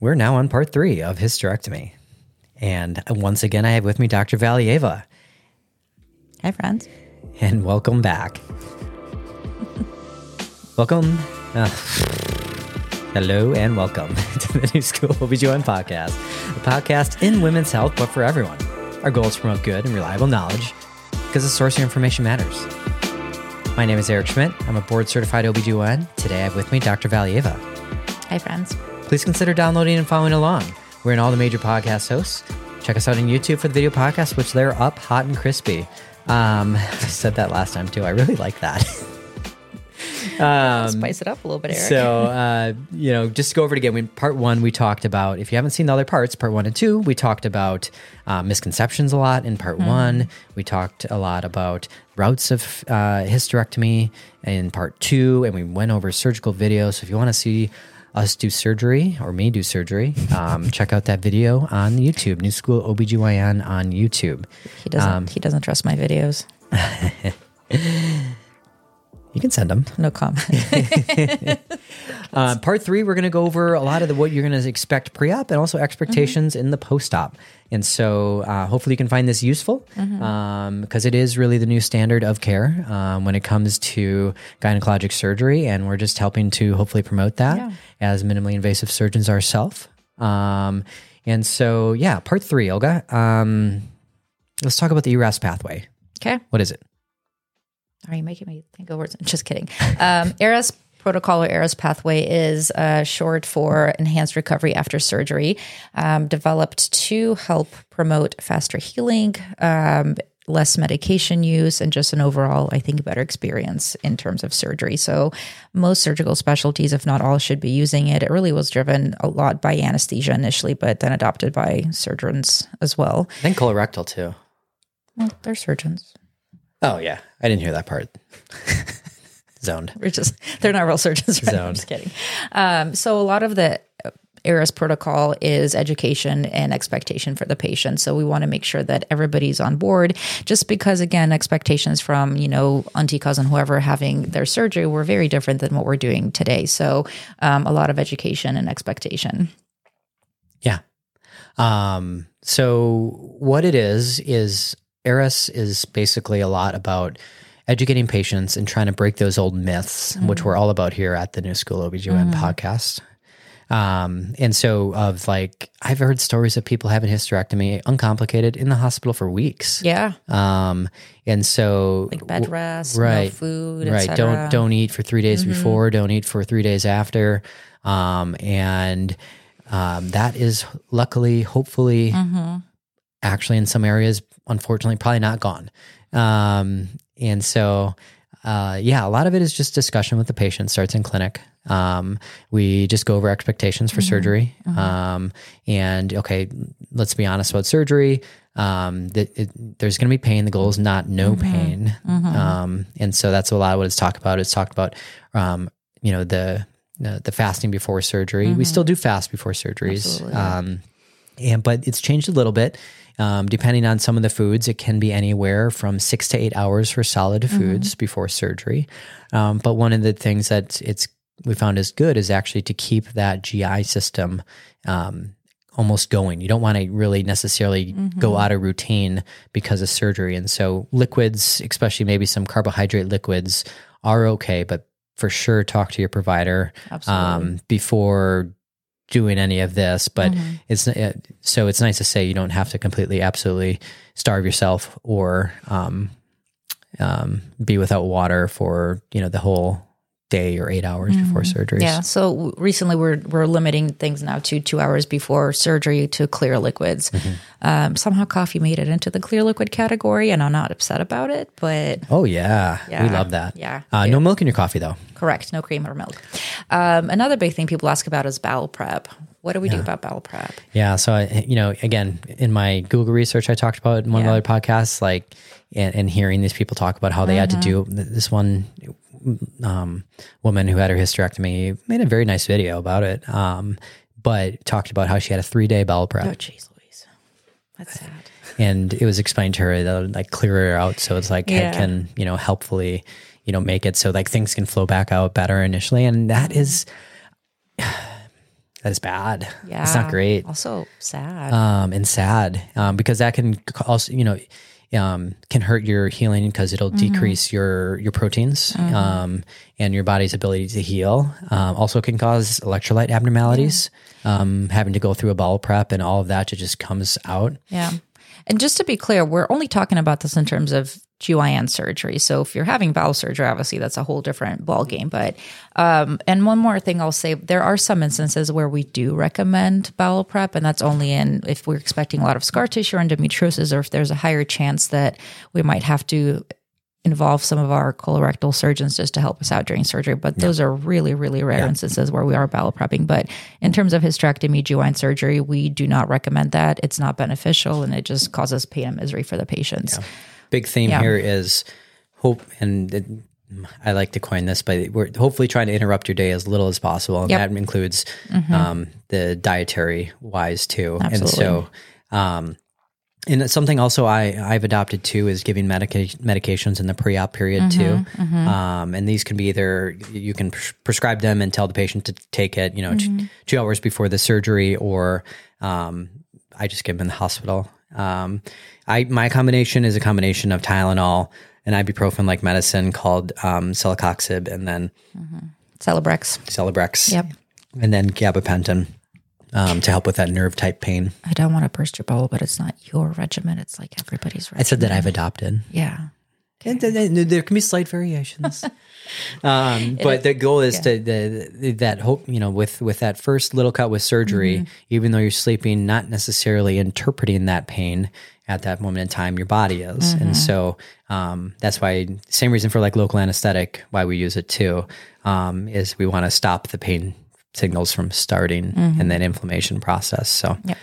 We're now on part three of hysterectomy. And once again, I have with me Dr. Valieva. Hi, friends. And welcome back. welcome. Uh, hello and welcome to the New School OBGYN podcast, a podcast in women's health, but for everyone. Our goal is to promote good and reliable knowledge because the source of information matters. My name is Eric Schmidt. I'm a board certified OBGYN. Today I have with me Dr. Valieva. Hi, friends. Please consider downloading and following along. We're in all the major podcast hosts. Check us out on YouTube for the video podcast, which they're up hot and crispy. Um, I said that last time too. I really like that. um, Spice it up a little bit, Eric. So, uh, you know, just to go over it again. We, part one, we talked about, if you haven't seen the other parts, part one and two, we talked about uh, misconceptions a lot. In part mm. one, we talked a lot about routes of uh, hysterectomy in part two, and we went over surgical videos. So if you want to see us do surgery or me do surgery, um, check out that video on YouTube, New School OBGYN on YouTube. He doesn't um, he doesn't trust my videos. You can send them. No comment. uh, part three, we're going to go over a lot of the, what you're going to expect pre-op and also expectations mm-hmm. in the post-op. And so, uh, hopefully, you can find this useful because mm-hmm. um, it is really the new standard of care um, when it comes to gynecologic surgery, and we're just helping to hopefully promote that yeah. as minimally invasive surgeons ourselves. Um, and so, yeah, part three, Olga. Um, let's talk about the ERAS pathway. Okay. What is it? Are you making me think of words? Just kidding. Um, ERAS protocol or ERAS pathway is uh, short for enhanced recovery after surgery, um, developed to help promote faster healing, um, less medication use, and just an overall, I think, better experience in terms of surgery. So, most surgical specialties, if not all, should be using it. It really was driven a lot by anesthesia initially, but then adopted by surgeons as well. I think colorectal too. Well, they're surgeons. Oh yeah, I didn't hear that part. Zoned. We're just they're not real surgeons. Right? Zoned. I'm just kidding. Um, so a lot of the ERAS protocol is education and expectation for the patient. So we want to make sure that everybody's on board. Just because, again, expectations from you know auntie, cousin, whoever having their surgery were very different than what we're doing today. So um, a lot of education and expectation. Yeah. Um, so what it is is ERAS is basically a lot about educating patients and trying to break those old myths, mm-hmm. which we're all about here at the New School OBGYN mm-hmm. podcast. Um, and so of like, I've heard stories of people having hysterectomy uncomplicated in the hospital for weeks. Yeah. Um, and so like bed rest, right, no food, right. Don't, don't eat for three days mm-hmm. before, don't eat for three days after. Um, and, um, that is luckily, hopefully, mm-hmm. Actually in some areas unfortunately probably not gone. Um, and so, uh, yeah, a lot of it is just discussion with the patient. Starts in clinic. Um, we just go over expectations for mm-hmm. surgery. Mm-hmm. Um, and okay, let's be honest about surgery. Um, that it, there's going to be pain. The goal is not no mm-hmm. pain. Mm-hmm. Um, and so that's a lot of what it's talked about. It's talked about, um, you know, the, the, the fasting before surgery. We mm-hmm. still do fast before surgeries. Um, and, but it's changed a little bit. Um, depending on some of the foods, it can be anywhere from six to eight hours for solid mm-hmm. foods before surgery. Um, but one of the things that it's we found is good is actually to keep that GI system um, almost going. You don't want to really necessarily mm-hmm. go out of routine because of surgery. And so liquids, especially maybe some carbohydrate liquids, are okay, but for sure talk to your provider um, before doing any of this, but mm-hmm. it's it, so it's nice to say you don't have to completely, absolutely starve yourself or um, um, be without water for you know the whole day or eight hours mm-hmm. before surgery. Yeah. So recently we're we're limiting things now to two hours before surgery to clear liquids. Mm-hmm. Um, somehow coffee made it into the clear liquid category, and I'm not upset about it. But oh yeah, yeah. we love that. Yeah. Uh, no milk in your coffee though. Correct. No cream or milk. Um, another big thing people ask about is bowel prep. What do we yeah. do about bowel prep? Yeah. So I, you know, again, in my Google research, I talked about in one of the other podcasts, like, and, and, hearing these people talk about how they mm-hmm. had to do mm-hmm. this one um, woman who had her hysterectomy made a very nice video about it. Um, but talked about how she had a three day bowel prep. Oh, jeez, Louise, that's sad. And it was explained to her that like clear her out, so it's like yeah. can you know helpfully you know make it so like things can flow back out better initially, and that is That's bad. Yeah. It's not great. Also sad. Um, and sad um, because that can also, you know, um, can hurt your healing because it'll Mm-hmm. decrease your your proteins um, and your body's ability to heal. Um, also, can cause electrolyte abnormalities. Um, having to go through a bowel prep and all of that just comes out. Yeah. And just to be clear, we're only talking about this in terms of GYN surgery. So if you're having bowel surgery, obviously that's a whole different ballgame. But um, and one more thing I'll say, there are some instances where we do recommend bowel prep, and that's only in if we're expecting a lot of scar tissue or endometriosis, or if there's a higher chance that we might have to involve some of our colorectal surgeons just to help us out during surgery. But those are really, really rare instances where we are bowel prepping. But in terms of hysterectomy, GYN surgery, we do not recommend that. It's not beneficial and it just causes pain and misery for the patients. Big theme Yeah. here is hope, and it, I like to coin this, but we're hopefully trying to interrupt your day as little as possible, and Yep. Mm-hmm. that includes um, the dietary wise too. And so, um, and something also I I've adopted too is giving medica- medications in the pre-op period Mm-hmm, too. Um, and these can be either you can pres- prescribe them and tell the patient to take it, you know, Mm-hmm. t- two hours before the surgery, or um, I just give them in the hospital. Um, I my combination is a combination of Tylenol and ibuprofen like medicine called um, celecoxib, and then Celebrex. Celebrex, Yep. and then gabapentin um, to help with that nerve type pain. I don't want to burst your bubble, but it's not your regimen. It's like everybody's regimen. I said that I've adopted. yeah. And th- th- There can be slight variations, um, but the goal is to the, that hope. You know, with with that first little cut with surgery, even though you're sleeping, not necessarily interpreting that pain at that moment in time, your body is, and so um, that's why same reason for like local anesthetic why we use it too um, is we want to stop the pain signals from starting and then inflammation process. So, Yep.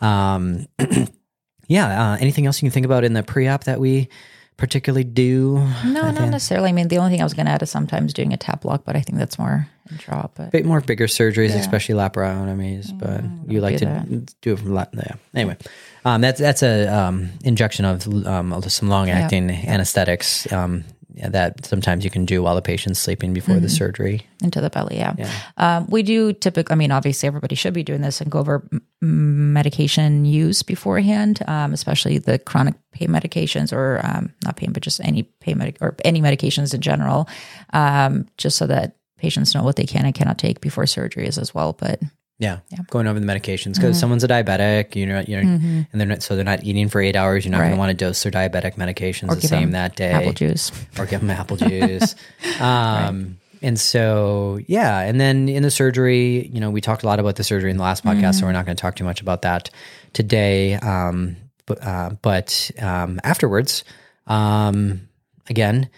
um, yeah. Uh, anything else you can think about in the pre-op that we particularly do? No, not necessarily. I mean, the only thing I was going to add is sometimes doing a tap block, but I think that's more intra. But bit more bigger surgeries, especially laparotomies, but you like do to do it from la- yeah. Anyway, um, that's that's a um, injection of um, some long acting anesthetics um, yeah, that sometimes you can do while the patient's sleeping before the surgery. into the belly. Yeah. Um, we do typically, I mean, obviously everybody should be doing this and go over m- medication use beforehand, um, especially the chronic pain medications or um, not pain, but just any pain medic or any medications in general, um, just so that patients know what they can and cannot take before surgeries as well. But Yeah, going over the medications because someone's a diabetic, you know, you know, and they're not, so they're not eating for eight hours. You're not going to want to dose their diabetic medications the same that day. apple juice. or give them apple juice. Um, And so, yeah. And then in the surgery, you know, we talked a lot about the surgery in the last podcast, so we're not going to talk too much about that today. Um, but uh, but um, afterwards, um, again,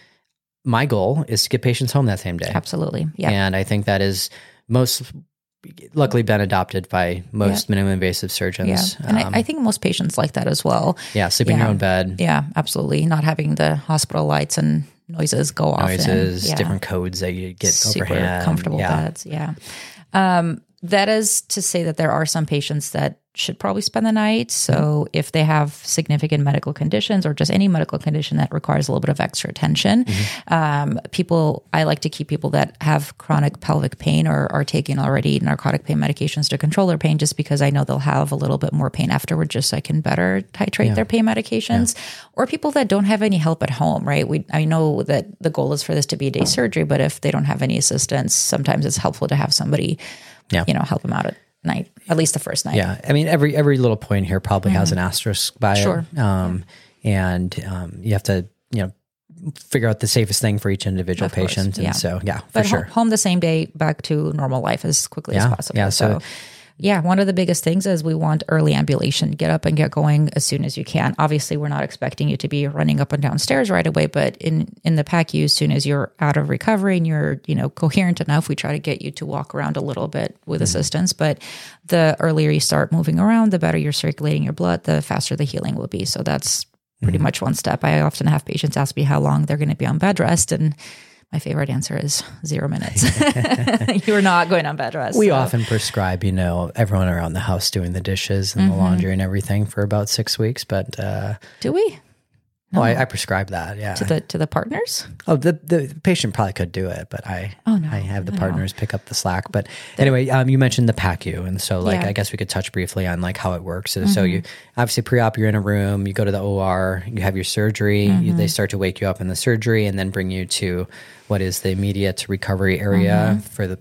my goal is to get patients home that same day. Absolutely. Yeah. And I think that is most luckily been adopted by most minimally invasive surgeons. Yeah. And Um, I, I think most patients like that as well. yeah, sleeping in your own bed, Yeah, absolutely. Not having the hospital lights and noises go off. noises, yeah. different codes that you get super comfortable yeah. beds. Yeah. Um, that is to say that there are some patients that should probably spend the night. So Mm-hmm. if they have significant medical conditions or just any medical condition that requires a little bit of extra attention, Mm-hmm. um, people, I like to keep people that have chronic pelvic pain or are taking already narcotic pain medications to control their pain just because I know they'll have a little bit more pain afterward just so I can better titrate their pain medications. Or people that don't have any help at home, right? We, I know that the goal is for this to be a day surgery, but if they don't have any assistance, sometimes it's helpful to have somebody, Yeah. you know, help them out at night, at least the first night. Yeah, I mean every every little point here probably has an asterisk by Mm-hmm. Sure. it, um, and um, you have to you know figure out the safest thing for each individual Of course, patient. And yeah. so yeah, for but ho- sure. home the same day, back to normal life as quickly Yeah, as possible. yeah, so, so- yeah, one of the biggest things is we want early ambulation. Get up and get going as soon as you can. Obviously, we're not expecting you to be running up and down stairs right away, but in in the PACU, as soon as you're out of recovery and you're you know coherent enough, we try to get you to walk around a little bit with Mm-hmm. assistance. But the earlier you start moving around, the better you're circulating your blood, the faster the healing will be. So that's pretty Mm-hmm. much one step. I often have patients ask me how long they're going to be on bed rest and my favorite answer is zero minutes. You're not going on bed rest. We so- often prescribe, you know, everyone around the house doing the dishes and Mm-hmm. the laundry and everything for about six weeks. But uh, do we? Oh, I, I prescribe that. Yeah. to the to the partners. Oh, the, the patient probably could do it, but I Oh, no. I have the partners pick up the slack. But anyway, um, you mentioned the PACU, and so like Yeah. I guess we could touch briefly on like how it works. So, so you obviously pre-op, you're in a room, you go to the OR, you have your surgery, you, they start to wake you up in the surgery, and then bring you to what is the immediate recovery area for the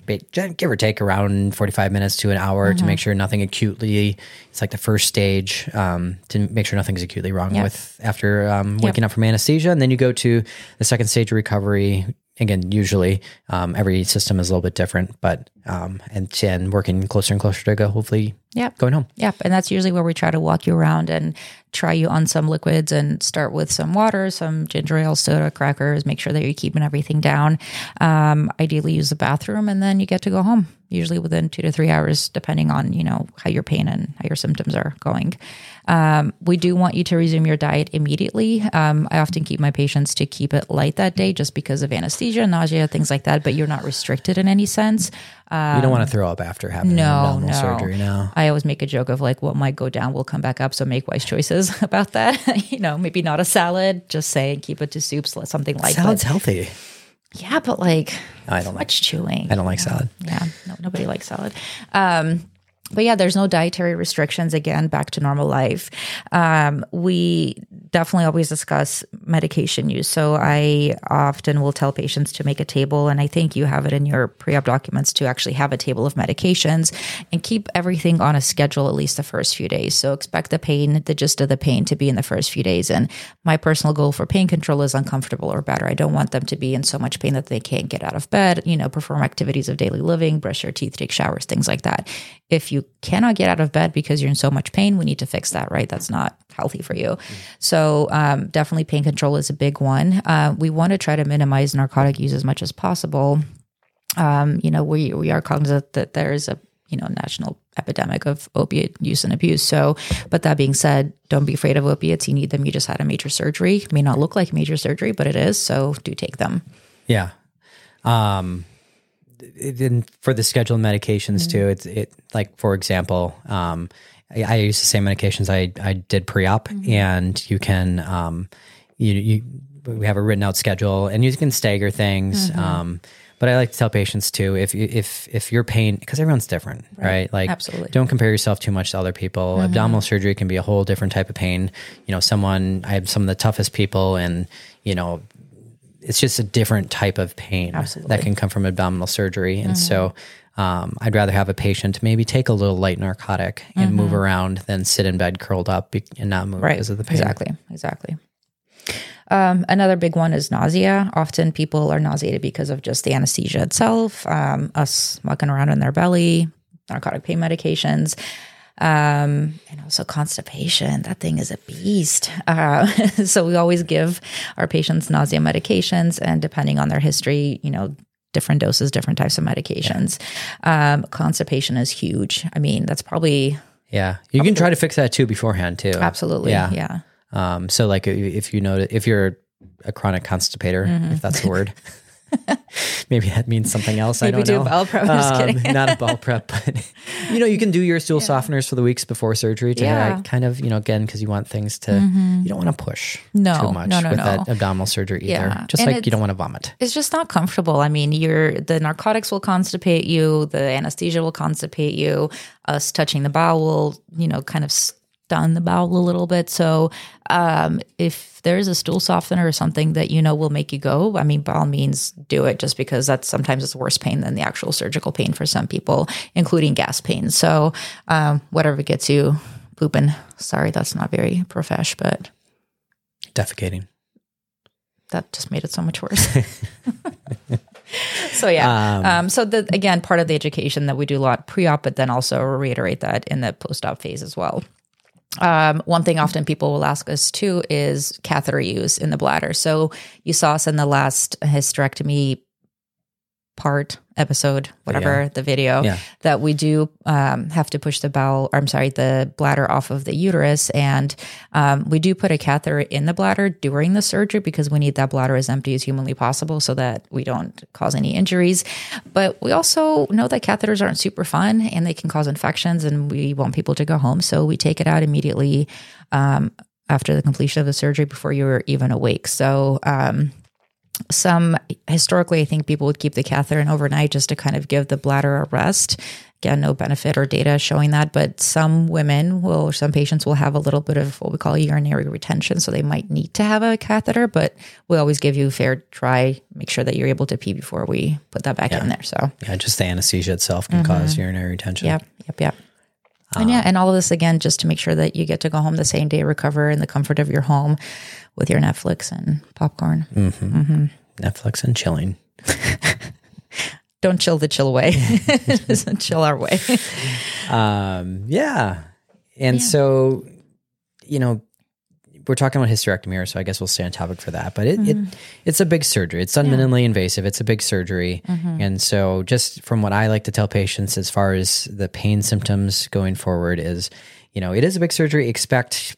give or take around 45 minutes to an hour to make sure nothing acutely. It's like the first stage um, to make sure nothing's acutely wrong Yep. with after um, waking up from anesthesia, and then you go to the second stage of recovery. Again, usually um, every system is a little bit different, but um, and and working closer and closer to go, hopefully yeah, going home. Yep. And that's usually where we try to walk you around and try you on some liquids and start with some water, some ginger ale, soda, crackers, make sure that you're keeping everything down. Um, ideally use the bathroom and then you get to go home, usually within two to three hours, depending on, you know, how your pain and how your symptoms are going. Um, we do want you to resume your diet immediately. Um, I often keep my patients to keep it light that day just because of anesthesia, nausea, things like that, but you're not restricted in any sense. you don't want to throw up after having Um, No, abdominal no. surgery. No, I always make a joke of like what might go down will come back up. So make wise choices about that. you know, maybe not a salad, just say keep it to soups, something light. salad's but- healthy. Yeah, but like I don't like. much chewing. I don't like salad. Yeah, no, nobody likes salad. Um, but yeah, there's no dietary restrictions. Again, back to normal life. Um, we definitely always discuss medication use. So I often will tell patients to make a table, and I think you have it in your pre-op documents to actually have a table of medications and keep everything on a schedule at least the first few days. So expect the pain, the gist of the pain, to be in the first few days. And my personal goal for pain control is uncomfortable or better. I don't want them to be in so much pain that they can't get out of bed. You know, perform activities of daily living, brush your teeth, take showers, things like that. If you cannot get out of bed because you're in so much pain, we need to fix that, right? That's not healthy for you. So, um, definitely pain control is a big one. Uh, we want to try to minimize narcotic use as much as possible. Um, you know, we, we are cognizant that there is a, you know, national epidemic of opiate use and abuse. So, but that being said, don't be afraid of opiates. You need them. You just had a major surgery. It may not look like major surgery, but it is. So do take them. Yeah. Um, it, for the scheduled medications too, it's it like for example, um, I, I use the same medications I I did pre-op, and you can um, you you we have a written out schedule, and you can stagger things. Um, but I like to tell patients too, if you- if if your pain, because everyone's different, right? Like, Absolutely. don't compare yourself too much to other people. Abdominal surgery can be a whole different type of pain. You know, someone I have some of the toughest people, and you know, it's just a different type of pain that can come from abdominal surgery. And so um, I'd rather have a patient maybe take a little light narcotic and move around than sit in bed curled up and not move Right. because of the pain. Exactly. Exactly. Um, another big one is nausea. Often people are nauseated because of just the anesthesia itself, um, us mucking around in their belly, narcotic pain medications, um, and also constipation. That thing is a beast. Uh, so we always give our patients nausea medications, and depending on their history, you know, different doses, different types of medications. Um, constipation is huge. I mean, that's probably Yeah. You can try to fix that too beforehand too. absolutely, Yeah. yeah. Um, so like if- if you know if you're a chronic constipator, Mm-hmm. if that's the word, maybe that means something else. I Maybe don't do know. bowel prep. I'm just Um, kidding. not a bowel prep, but you know, you can do your stool softeners for the weeks before surgery to Yeah. Mm-hmm. kind of, you know, again, because you want things to, you don't want to push No, too much no, no, with no. that abdominal surgery either. Yeah. Just And like you don't want to vomit. it's just not comfortable. I mean, you're the narcotics will constipate you, the anesthesia will constipate you, us touching the bowel you know, kind of stun the bowel a little bit. So, um, if there's a stool softener or something that you know will make you go, I mean, by all means, do it. Just because that's sometimes it's worse pain than the actual surgical pain for some people, including gas pain. So, um, whatever gets you pooping. Sorry, that's not very profesh, but Defecating. that just made it so much worse. so yeah, um, so the again part of the education that we do a lot pre-op, but then also reiterate that in the post-op phase as well. Um, one thing often people will ask us too is catheter use in the bladder. So you saw us in the last hysterectomy part episode, whatever the video, Yeah. that we do um, have to push the bowel, or I'm sorry, the bladder off of the uterus. And um, we do put a catheter in the bladder during the surgery because we need that bladder as empty as humanly possible so that we don't cause any injuries. But we also know that catheters aren't super fun and they can cause infections, and we want people to go home. So we take it out immediately. Um, after the completion of the surgery before you were even awake. So, um, some historically, I think people would keep the catheter in overnight just to kind of give the bladder a rest. Again, no benefit or data showing that, but some women will, or some patients will have a little bit of what we call urinary retention. So they might need to have a catheter, but we always give you a fair try, make sure that you're able to pee before we put that back in there. So, Yeah, just the anesthesia itself can cause mm-hmm. urinary retention. yep, yep, yep. and yeah, um, and all of this again, just to make sure that you get to go home the same day, recover in the comfort of your home with your Netflix and popcorn. Mm-hmm. Mm-hmm. Netflix and chilling. Don't chill the chill way, Just chill our way. Um, yeah. And so, you know, we're talking about hysterectomy here, so I guess we'll stay on topic for that. But it, it mm-hmm. it's a big surgery. It's done minimally invasive. It's a big surgery. And so just from what I like to tell patients as far as the pain symptoms going forward is, you know, it is a big surgery. Expect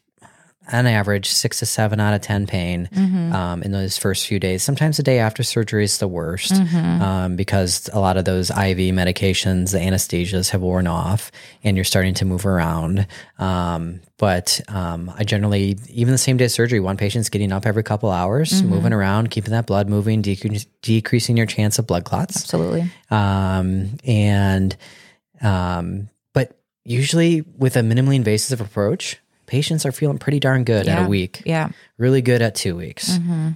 on average six to seven out of 10 pain um, in those first few days. Sometimes the day after surgery is the worst um, because a lot of those IV medications, the anesthesias have worn off and you're starting to move around. Um, but um, I generally, even the same day of surgery, one patient's getting up every couple hours, moving around, keeping that blood moving, decre- decreasing your chance of blood clots. Absolutely. Um, and, um, but usually with a minimally invasive approach, patients are feeling pretty darn good at a week, Yeah. really good at two weeks. Mm-hmm.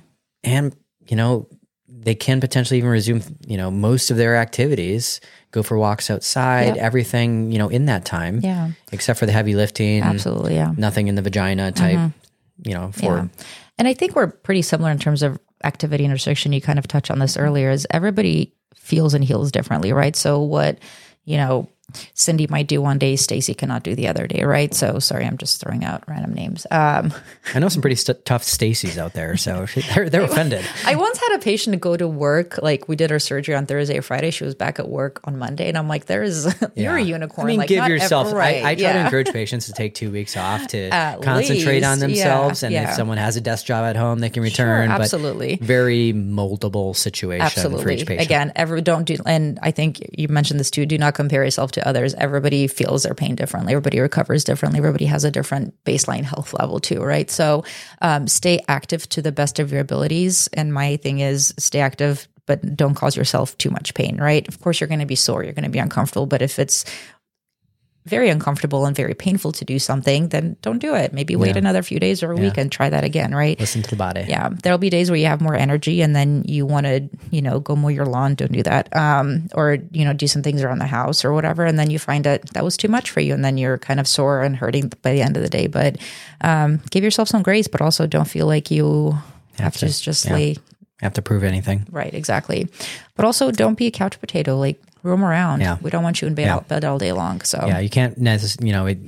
And, you know, they can potentially even resume, you know, most of their activities, go for walks outside, Yep. everything, you know, in that time, Yeah. except for the heavy lifting, Absolutely. Yeah. nothing in the vagina type, mm-hmm. you know, for Yeah. And I think we're pretty similar in terms of activity and restriction. You kind of touched on this earlier is everybody feels and heals differently, right? So what, you know, Cindy might do one day, Stacy cannot do the other day, right? So sorry, I'm just throwing out random names. Um, I know some pretty st- tough Stacy's out there, so they're they're offended. I once had a patient go to work, like we did our surgery on Thursday or Friday. She was back at work on Monday, and I'm like, "There is, you're a unicorn." I mean, like, give yourself. right, I, I try to encourage patients to take two weeks off to At concentrate on themselves, yeah, and yeah. if someone has a desk job at home, they can return. but absolutely. very moldable situation for Absolutely. each patient. Again, every don't do, and I think you mentioned this too. Do not compare yourself to others. Everybody feels their pain differently. Everybody recovers differently. Everybody has a different baseline health level too, right? So, um, stay active to the best of your abilities. And my thing is stay active, but don't cause yourself too much pain, right? Of course, you're going to be sore. You're going to be uncomfortable. But if it's very uncomfortable and very painful to do something, then don't do it. Maybe wait another few days or a week and try that again, right? Listen to the body. yeah. There'll be days where you have more energy and then you want to you know go mow your lawn don't do that. Um or you know do some things around the house or whatever and then you find that that was too much for you and then you're kind of sore and hurting by the end of the day. But um give yourself some grace but also don't feel like you have, to. just, just lay Have to prove anything. right exactly. But also don't be a couch potato. Like roam around Yeah. we don't want you in bed, bed all day long so Yeah, you can't. You know, it.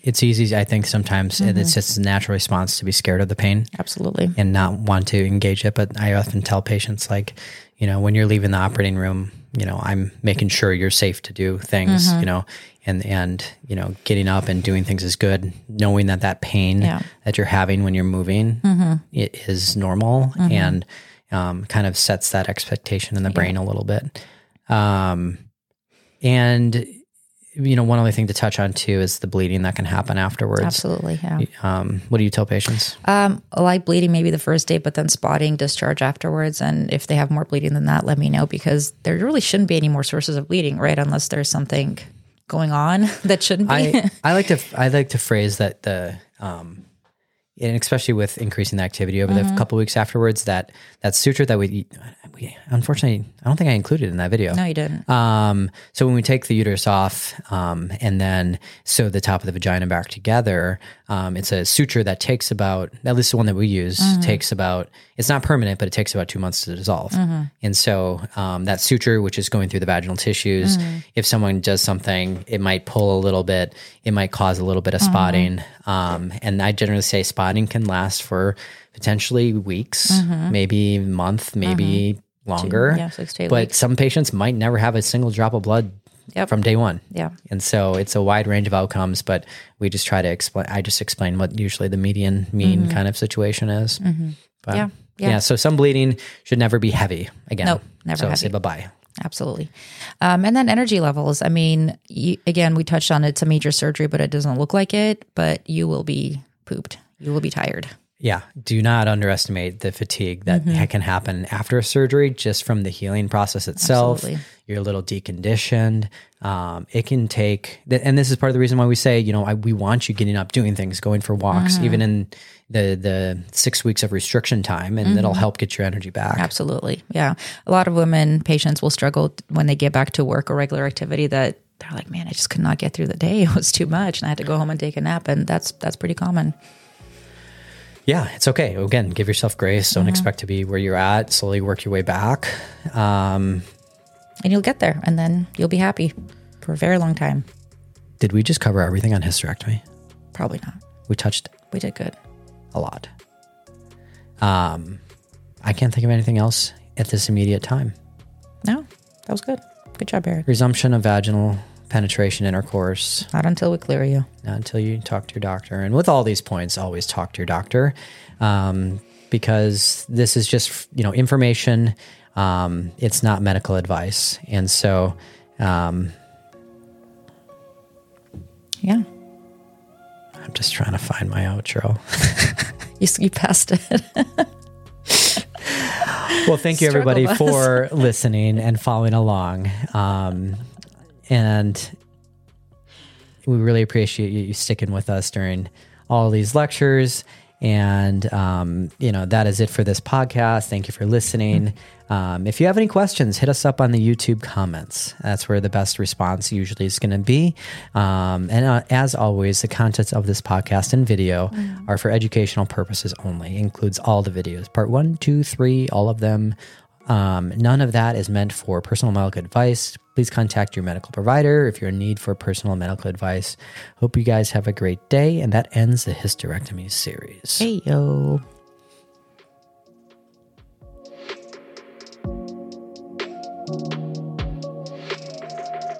It's easy, I think, sometimes, Mm-hmm. it's just a natural response to be scared of the pain absolutely and not want to engage it. But I often tell patients, like, you know, when you're leaving the operating room, you know, I'm making sure you're safe to do things, Mm-hmm. you know, and and you know, getting up and doing things is good. Knowing that that pain Yeah. that you're having when you're moving it is normal and um, kind of sets that expectation in the brain a little bit. Um, and you know, one other thing to touch on too is the bleeding that can happen afterwards. absolutely yeah Um, what do you tell patients? Um, light bleeding maybe the first day, but then spotting discharge afterwards. And if they have more bleeding than that, let me know because there really shouldn't be any more sources of bleeding, right? Unless there's something going on that shouldn't be. I I like to I like to phrase that the um, and especially with increasing the activity over Mm-hmm. the couple weeks afterwards that that suture that we, we unfortunately I don't think I included in that video. no, you didn't. Um, so when we take the uterus off um, and then sew the top of the vagina back together, um, it's a suture that takes about, at least the one that we use, takes about, it's not permanent, but it takes about two months to dissolve. And so um, that suture, which is going through the vaginal tissues, if someone does something, it might pull a little bit, it might cause a little bit of spotting. Um, and I generally say spotting can last for potentially weeks, maybe a month, maybe longer. yeah, six to eight but weeks. some patients might never have a single drop of blood Yep. from day one. Yeah. And so it's a wide range of outcomes, but we just try to explain. I just explain what usually the median mean kind of situation is. Mm-hmm. Yeah, yeah. yeah. So some bleeding should never be heavy again. Nope, never So heavy. say bye bye. Absolutely. Um, and then energy levels. I mean, you, again, we touched on it's a major surgery, but it doesn't look like it, but you will be pooped. you will be tired. Yeah, do not underestimate the fatigue that Mm-hmm. can happen after a surgery just from the healing process itself. Absolutely. You're a little deconditioned. Um, it can take, and this is part of the reason why we say, you know, I, we want you getting up, doing things, going for walks, Mm-hmm. even in the the six weeks of restriction time, and it'll Mm-hmm. help get your energy back. Absolutely. Yeah. A lot of women patients will struggle when they get back to work or regular activity that they're like, man, I just could not get through the day. It was too much. And I had to go home and take a nap. And that's, that's pretty common. Yeah, it's okay. Again, give yourself grace. Mm-hmm. Don't expect to be where you're at. Slowly work your way back. Um, And you'll get there and then you'll be happy for a very long time. did we just cover everything on hysterectomy? Probably not. We touched We did good. a lot. Um, I can't think of anything else at this immediate time. No, that was good. Good job, Eric. Resumption of vaginal penetration intercourse, Not until we clear you. not until you talk to your doctor. And with all these points, always talk to your doctor um, because this is just you know information. Um, it's not medical advice, and so um, Yeah. I'm just trying to find my outro. You, you passed it. Well, thank you Struggle everybody for listening and following along. Um, and we really appreciate you sticking with us during all these lectures. And, um, you know, that is it for this podcast. Thank you for listening. Um, if you have any questions, hit us up on the YouTube comments. That's where the best response usually is going to be. Um, and uh, as always, the contents of this podcast and video are for educational purposes only. It includes all the videos part one, two, three, all of them. Um, none of that is meant for personal medical advice. Please contact your medical provider if you're in need for personal medical advice. Hope you guys have a great day. And that ends the hysterectomy series. hey, yo.